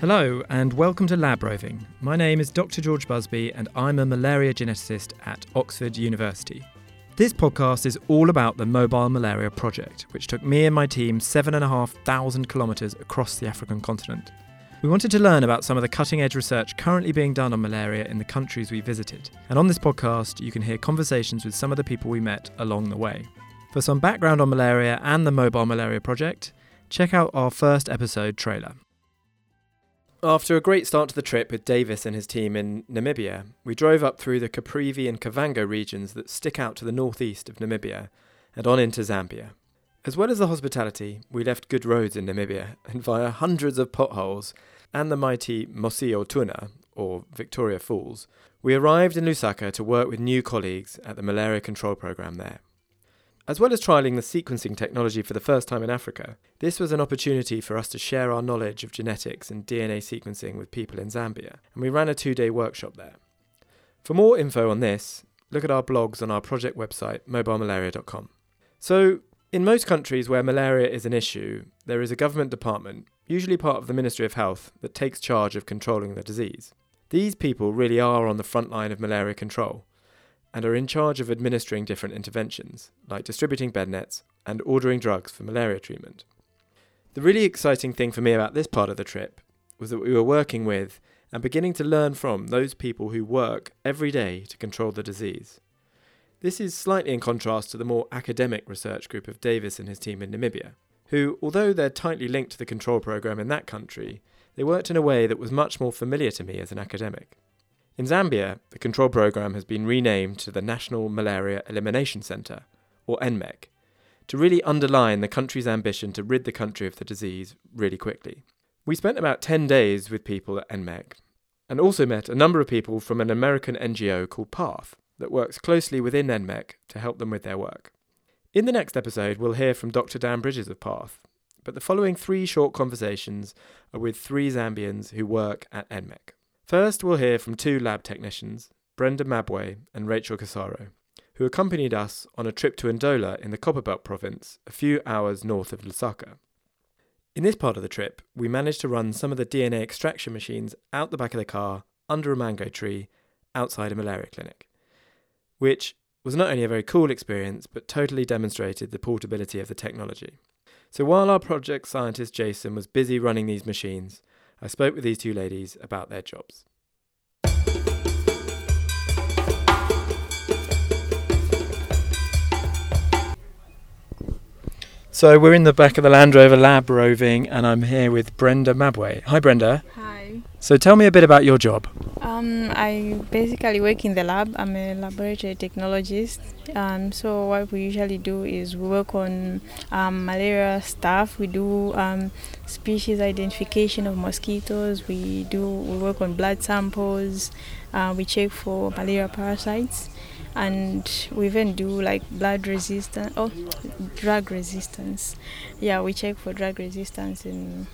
Hello, and welcome to Lab Roving. My name is Dr. George Busby, and I'm a malaria geneticist at Oxford University. This podcast is all about the Mobile Malaria Project, which took me and my team 7,500 kilometres across the African continent. We wanted to learn about some of the cutting edge research currently being done on malaria in the countries we visited. And on this podcast, you can hear conversations with some of the people we met along the way. For some background on malaria and the Mobile Malaria Project, check out our first episode trailer. After a great start to the trip with Davis and his team in Namibia, we drove up through the Caprivi and Kavango regions that stick out to the northeast of Namibia and on into Zambia. As well as the hospitality, we left good roads in Namibia and via hundreds of potholes and the mighty Mosi-oa-Tunya, or Victoria Falls, we arrived in Lusaka to work with new colleagues at the malaria control program there. As well as trialling the sequencing technology for the first time in Africa, this was an opportunity for us to share our knowledge of genetics and DNA sequencing with people in Zambia, and we ran a two day workshop there. For more info on this, look at our blogs on our project website, mobilemalaria.com. So, in most countries where malaria is an issue, there is a government department, usually part of the Ministry of Health, that takes charge of controlling the disease. These people really are on the front line of malaria control and are in charge of administering different interventions, like distributing bed nets and ordering drugs for malaria treatment. The really exciting thing for me about this part of the trip was that we were working with and beginning to learn from those people who work every day to control the disease. This is slightly in contrast to the more academic research group of Davis and his team in Namibia, who, although they're tightly linked to the control program in that country, they worked in a way that was much more familiar to me as an academic. In Zambia, the control program has been renamed to the National Malaria Elimination Centre, or NMEC, to really underline the country's ambition to rid the country of the disease really quickly. We spent about 10 days with people at NMEC and also met a number of people from an American NGO called PATH that works closely within NMEC to help them with their work. In the next episode, we'll hear from Dr. Dan Bridges of PATH, but the following three short conversations are with three Zambians who work at NMEC. First, we'll hear from two lab technicians, Brenda Mabwe and Rachel Casaro, who accompanied us on a trip to Ndola in the Copperbelt province, a few hours north of Lusaka. In this part of the trip, we managed to run some of the DNA extraction machines out the back of the car under a mango tree outside a malaria clinic, which was not only a very cool experience but totally demonstrated the portability of the technology. So while our project scientist Jason was busy running these machines, I spoke with these two ladies about their jobs. So we're in the back of the Land Rover lab roving, and I'm here with Brenda Mabwe. Hi, Brenda. Hi. So tell me a bit about your job. Um, I basically work in the lab. I'm a laboratory technologist. Um, so what we usually do is we work on um, malaria stuff. We do um, species identification of mosquitoes. We do we work on blood samples. Uh, we check for malaria parasites and we even do like blood resistance oh drug resistance yeah we check for drug resistance in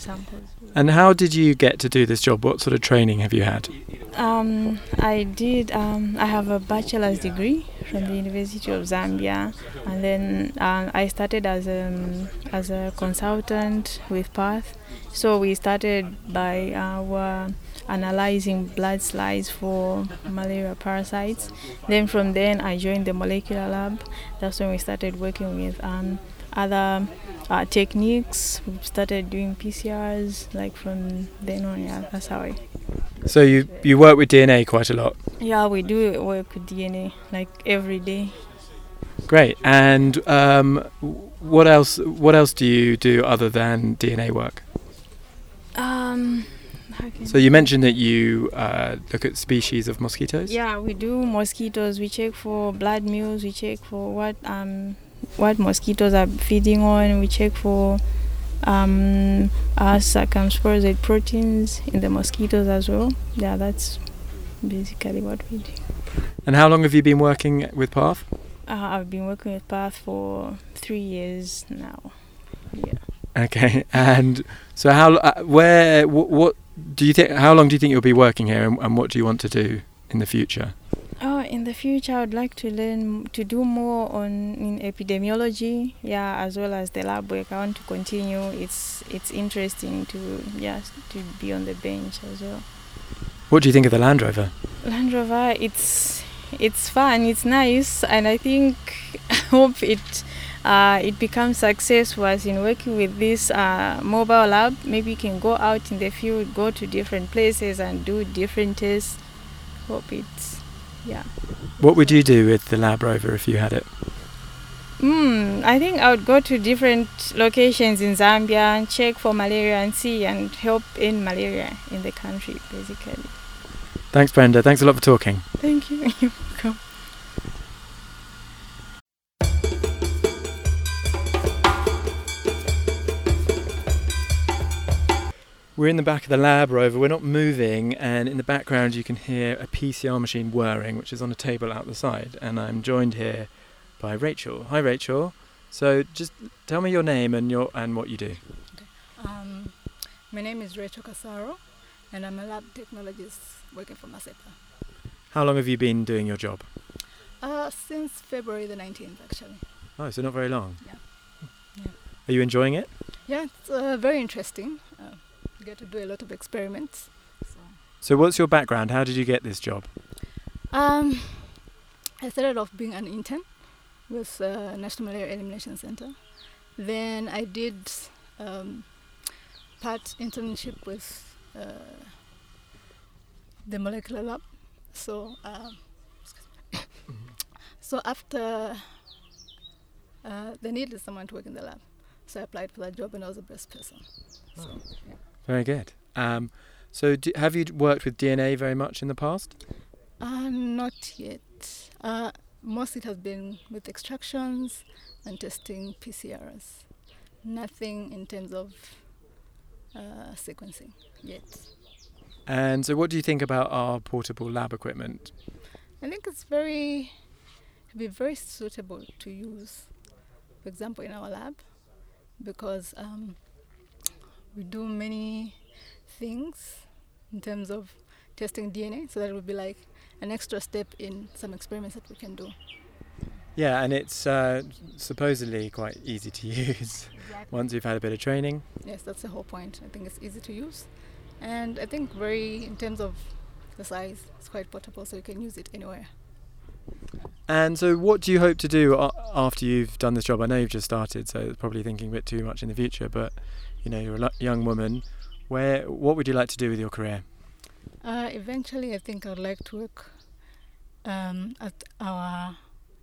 samples And how did you get to do this job? What sort of training have you had? um, i did um, i have a bachelor's degree from the university of zambia and then uh, i started as a, as a consultant with path so we started by our analyzing blood slides for malaria parasites. Then from then I joined the molecular lab. That's when we started working with um, other uh, techniques. We started doing PCRs. Like from then on, yeah, that's how I. So you you work with DNA quite a lot. Yeah, we do work with DNA like every day. Great. And um, what else? What else do you do other than DNA work? Um, So you mentioned that you uh, look at species of mosquitoes. Yeah, we do mosquitoes. We check for blood meals. We check for what um what mosquitoes are feeding on. We check for um uh, circumsporozoite proteins in the mosquitoes as well. Yeah, that's basically what we do. And how long have you been working with Path? Uh, I've been working with Path for three years now. Yeah. Okay. And so how uh, where what, what do you think? How long do you think you'll be working here, and, and what do you want to do in the future? In the future, I would like to learn to do more on in epidemiology, yeah, as well as the lab work. I want to continue. It's it's interesting to yeah to be on the bench as well. What do you think of the Land Rover? Land Rover, it's it's fun, it's nice, and I think I hope it uh, it becomes successful as in working with this uh, mobile lab. Maybe you can go out in the field, go to different places, and do different tests. Hope it's yeah. What would you do with the Lab Rover if you had it? Mm, I think I would go to different locations in Zambia and check for malaria and see and help in malaria in the country, basically. Thanks, Brenda. Thanks a lot for talking. Thank you. We're in the back of the lab rover, we're not moving, and in the background you can hear a PCR machine whirring, which is on a table out the side. And I'm joined here by Rachel. Hi, Rachel. So just tell me your name and your and what you do. Um, my name is Rachel Casaro, and I'm a lab technologist working for MACEPA. How long have you been doing your job? Uh, since February the 19th, actually. Oh, so not very long. Yeah. Yeah. Are you enjoying it? Yeah, it's uh, very interesting. You get to do a lot of experiments. So, So what's your background? How did you get this job? um, I started off being an intern with uh, National Malaria Elimination Center. Then I did um, part internship with uh, the molecular lab. So, um, so after uh, they needed someone to work in the lab, so I applied for that job, and I was the best person. So, yeah. Very good. Um, so do, have you worked with DNA very much in the past? Uh, not yet. Uh, most it has been with extractions and testing PCRs. Nothing in terms of uh, sequencing yet. And so what do you think about our portable lab equipment? I think it's very, it'd be very suitable to use, for example, in our lab, because um, we do many things in terms of testing DNA, so that would be like an extra step in some experiments that we can do. Yeah, and it's uh, supposedly quite easy to use once you've had a bit of training. Yes, that's the whole point. I think it's easy to use, and I think very in terms of the size, it's quite portable, so you can use it anywhere. And so, what do you hope to do after you've done this job? I know you've just started, so it's probably thinking a bit too much in the future. But you know, you're a young woman. Where, what would you like to do with your career? Uh, eventually, I think I'd like to work um, at our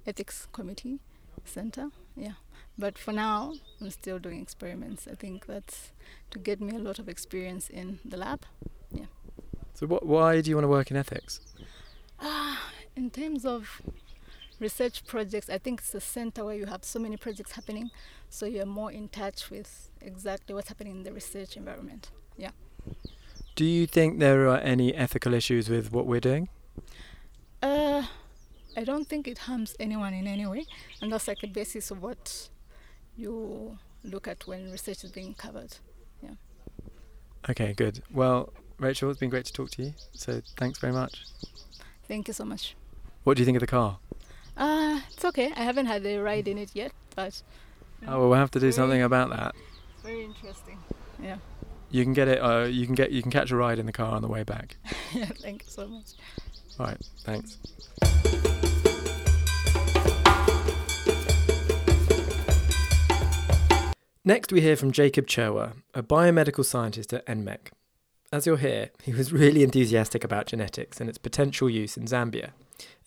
ethics committee center. Yeah, but for now, I'm still doing experiments. I think that's to get me a lot of experience in the lab. Yeah. So, what, why do you want to work in ethics? Ah, in terms of research projects, I think it's a center where you have so many projects happening, so you're more in touch with exactly what's happening in the research environment. Yeah. Do you think there are any ethical issues with what we're doing? Uh, I don't think it harms anyone in any way, and that's like a basis of what you look at when research is being covered. Yeah. Okay, good. Well, Rachel, it's been great to talk to you. So, thanks very much. Thank you so much. What do you think of the car? Uh, it's okay. I haven't had a ride in it yet, but Oh, well, we'll have to do Very- something about that. very interesting. Yeah. You can get it. Uh, you can get. You can catch a ride in the car on the way back. yeah. Thank you so much. All right. Thanks. Next, we hear from Jacob Chirwa, a biomedical scientist at NMEC. As you'll hear, he was really enthusiastic about genetics and its potential use in Zambia.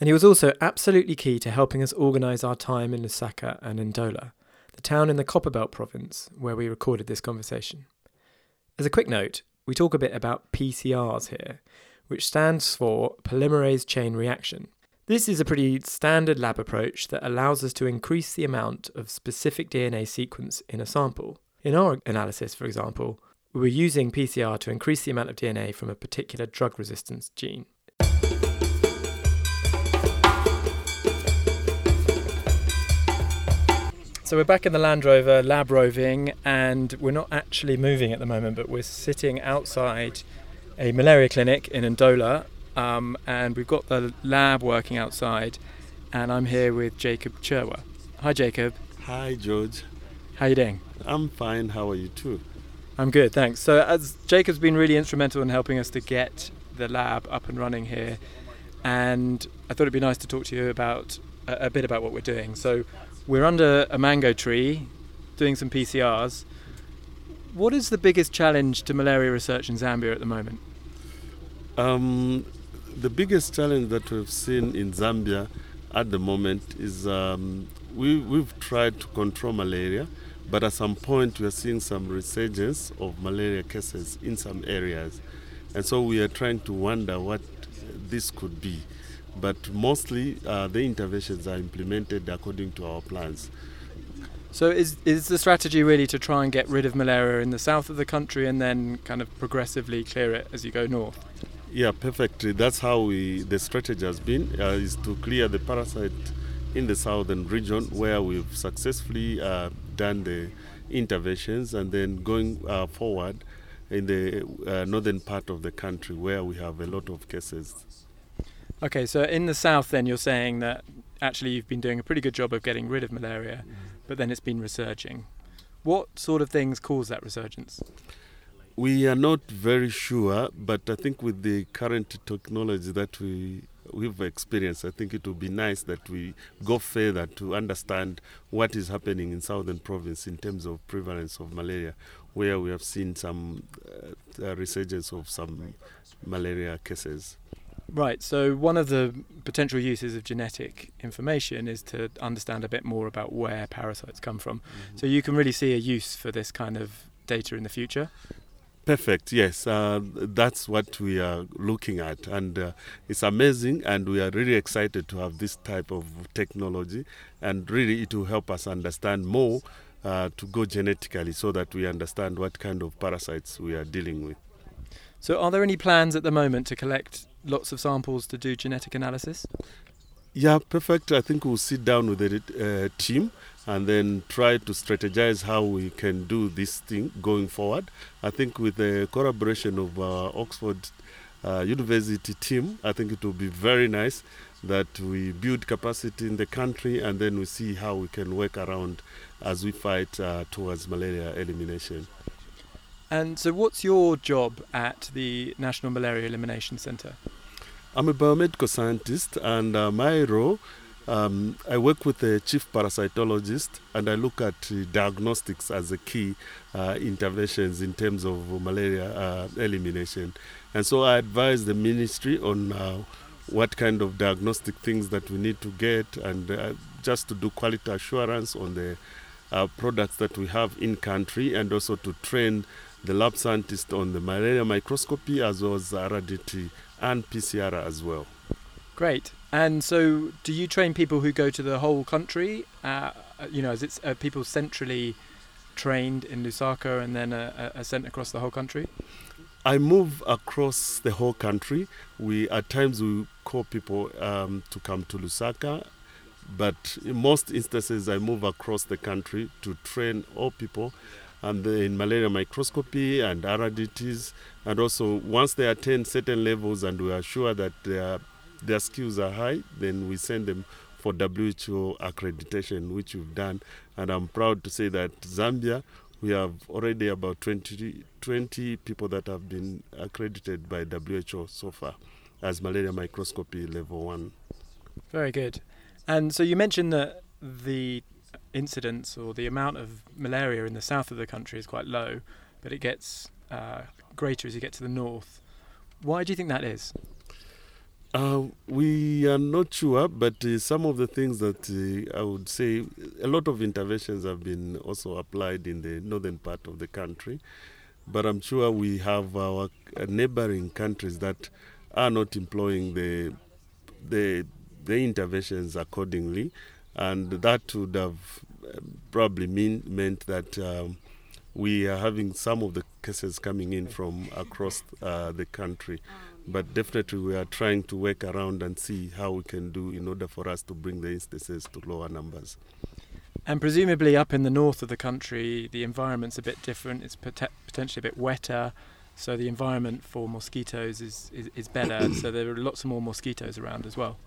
And he was also absolutely key to helping us organise our time in Lusaka and Ndola, the town in the Copperbelt province where we recorded this conversation. As a quick note, we talk a bit about PCRs here, which stands for polymerase chain reaction. This is a pretty standard lab approach that allows us to increase the amount of specific DNA sequence in a sample. In our analysis, for example, we were using PCR to increase the amount of DNA from a particular drug resistance gene. So we're back in the Land Rover lab roving, and we're not actually moving at the moment, but we're sitting outside a malaria clinic in Ndola, um, and we've got the lab working outside, and I'm here with Jacob Chirwa. Hi, Jacob. Hi, George. How you doing? I'm fine. How are you too? I'm good, thanks. So, as Jacob's been really instrumental in helping us to get the lab up and running here, and I thought it'd be nice to talk to you about a, bit about what we're doing. So, we're under a mango tree, doing some PCRs. What is the biggest challenge to malaria research in Zambia at the moment? Um, the biggest challenge that we've seen in Zambia at the moment is um, we, we've tried to control malaria, but at some point we are seeing some resurgence of malaria cases in some areas. And so we are trying to wonder what this could be. But mostly uh, the interventions are implemented according to our plans. So is is the strategy really to try and get rid of malaria in the south of the country and then kind of progressively clear it as you go north? Yeah, perfectly. That's how we the strategy has been uh, is to clear the parasite in the southern region where we've successfully uh, done the interventions and then going uh, forward in the uh, northern part of the country where we have a lot of cases. Okay, so in the south then you're saying that actually you've been doing a pretty good job of getting rid of malaria. Mm but then it's been resurging. What sort of things cause that resurgence? We are not very sure, but I think with the current technology that we we've experienced, I think it would be nice that we go further to understand what is happening in southern province in terms of prevalence of malaria, where we have seen some uh, resurgence of some malaria cases. Right. So one of the potential uses of genetic information is to understand a bit more about where parasites come from. Mm-hmm. So you can really see a use for this kind of data in the future. Perfect. Yes, uh, that's what we are looking at, and uh, it's amazing. And we are really excited to have this type of technology, and really it will help us understand more uh, to go genetically, so that we understand what kind of parasites we are dealing with. So, are there any plans at the moment to collect lots of samples to do genetic analysis? Yeah, perfect. I think we'll sit down with the uh, team and then try to strategize how we can do this thing going forward. I think with the collaboration of uh, Oxford uh, University team, I think it will be very nice that we build capacity in the country and then we see how we can work around as we fight uh, towards malaria elimination. And so, what's your job at the National Malaria Elimination Centre? I'm a biomedical scientist, and uh, my role, um, I work with a chief parasitologist, and I look at uh, diagnostics as a key uh, interventions in terms of malaria uh, elimination. And so I advise the ministry on uh, what kind of diagnostic things that we need to get, and uh, just to do quality assurance on the products that we have in country, and also to train the lab scientist on the malaria microscopy as well as RDT and PCR as well. Great. And so, do you train people who go to the whole country? Uh, you know, is it uh, people centrally trained in Lusaka and then uh, uh, sent across the whole country? I move across the whole country. We at times we call people um, to come to Lusaka, but in most instances I move across the country to train all people and in malaria microscopy and RDTs. And also, once they attain certain levels and we are sure that their, their skills are high, then we send them for WHO accreditation, which we've done. And I'm proud to say that Zambia, we have already about 20, 20 people that have been accredited by WHO so far as malaria microscopy level one. Very good. And so you mentioned that the incidence or the amount of malaria in the south of the country is quite low, but it gets uh, greater as you get to the north. Why do you think that is? Uh, we are not sure, but uh, some of the things that uh, I would say, a lot of interventions have been also applied in the northern part of the country. But I'm sure we have our neighboring countries that are not employing the the the interventions accordingly and that would have probably mean, meant that um, we are having some of the cases coming in from across uh, the country. But definitely, we are trying to work around and see how we can do in order for us to bring the instances to lower numbers. And presumably, up in the north of the country, the environment's a bit different. It's pot- potentially a bit wetter. so the environment for mosquitoes is, is, is better, so there are lots more mosquitoes around as well.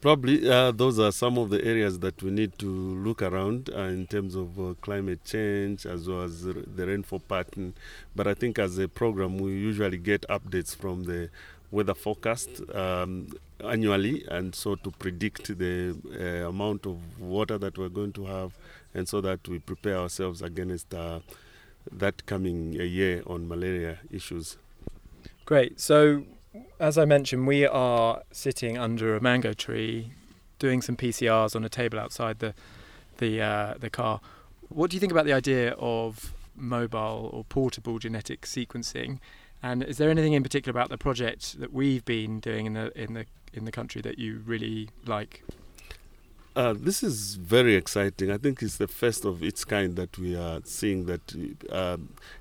Probably uh, those are some of the areas that we need to look around uh, in terms of uh, climate change as well as the rainfall pattern. But I think as a program, we usually get updates from the weather forecast um, annually, and so to predict the uh, amount of water that we're going to have, and so that we prepare ourselves against uh, that coming year on malaria issues. Great. So as I mentioned, we are sitting under a mango tree, doing some PCRs on a table outside the the uh, the car. What do you think about the idea of mobile or portable genetic sequencing? And is there anything in particular about the project that we've been doing in the in the in the country that you really like? Uh, this is very exciting. I think it's the first of its kind that we are seeing that uh,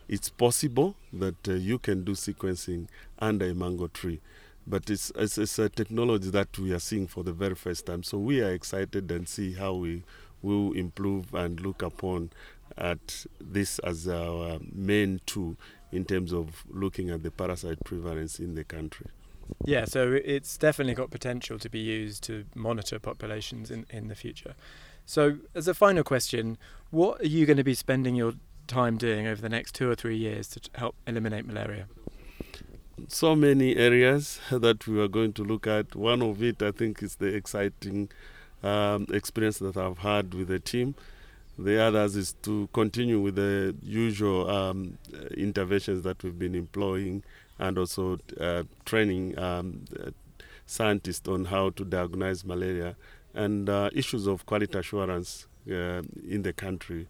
it's possible that uh, you can do sequencing under a mango tree. But it's, it's, it's, a technology that we are seeing for the very first time. So we are excited and see how we will improve and look upon at this as our main tool in terms of looking at the parasite prevalence in the country. Yeah, so it's definitely got potential to be used to monitor populations in, in the future. So, as a final question, what are you going to be spending your time doing over the next two or three years to help eliminate malaria? So many areas that we are going to look at. One of it, I think, is the exciting um, experience that I've had with the team. The others is to continue with the usual um, interventions that we've been employing and also uh, training um, scientists on how to diagnose malaria and uh, issues of quality assurance uh, in the country.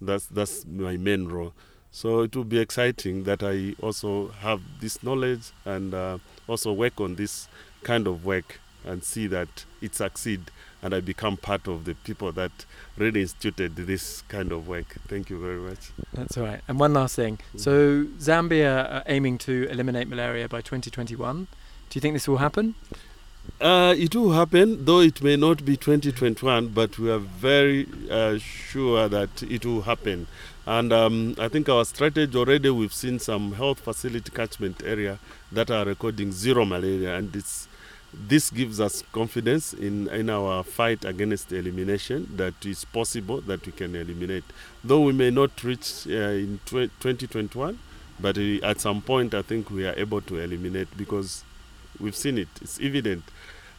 That's that's my main role. So it will be exciting that I also have this knowledge and uh, also work on this kind of work and see that it succeed and I become part of the people that really instituted this kind of work. Thank you very much. That's all right. And one last thing. Mm. So Zambia are aiming to eliminate malaria by 2021. Do you think this will happen? Uh, it will happen, though it may not be 2021, but we are very uh, sure that it will happen. And um, I think our strategy already, we've seen some health facility catchment area that are recording zero malaria, and it's this gives us confidence in, in our fight against elimination that it's possible that we can eliminate. Though we may not reach uh, in tw- 2021, but uh, at some point I think we are able to eliminate because we've seen it. It's evident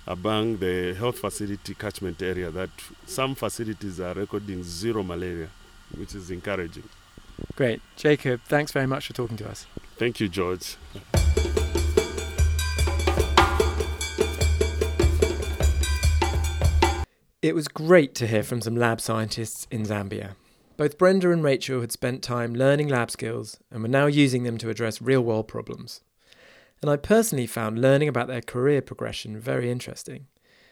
among the health facility catchment area that some facilities are recording zero malaria, which is encouraging. Great. Jacob, thanks very much for talking to us. Thank you, George. It was great to hear from some lab scientists in Zambia. Both Brenda and Rachel had spent time learning lab skills and were now using them to address real world problems. And I personally found learning about their career progression very interesting.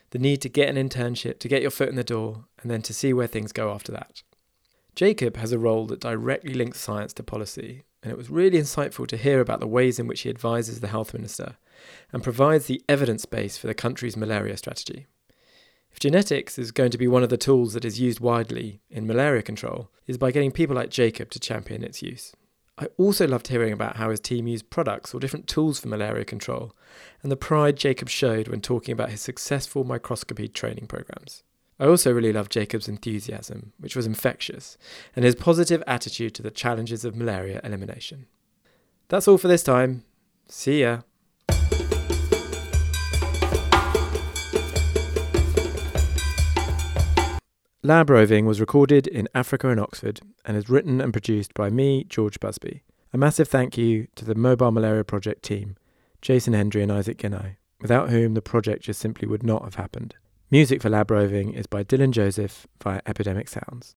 The need to get an internship, to get your foot in the door, and then to see where things go after that. Jacob has a role that directly links science to policy, and it was really insightful to hear about the ways in which he advises the health minister and provides the evidence base for the country's malaria strategy. Genetics is going to be one of the tools that is used widely in malaria control, is by getting people like Jacob to champion its use. I also loved hearing about how his team used products or different tools for malaria control, and the pride Jacob showed when talking about his successful microscopy training programs. I also really loved Jacob's enthusiasm, which was infectious, and his positive attitude to the challenges of malaria elimination. That's all for this time. See ya. Lab Roving was recorded in Africa and Oxford and is written and produced by me, George Busby. A massive thank you to the Mobile Malaria Project team, Jason Hendry and Isaac Ghinai, without whom the project just simply would not have happened. Music for Lab Roving is by Dylan Joseph via Epidemic Sounds.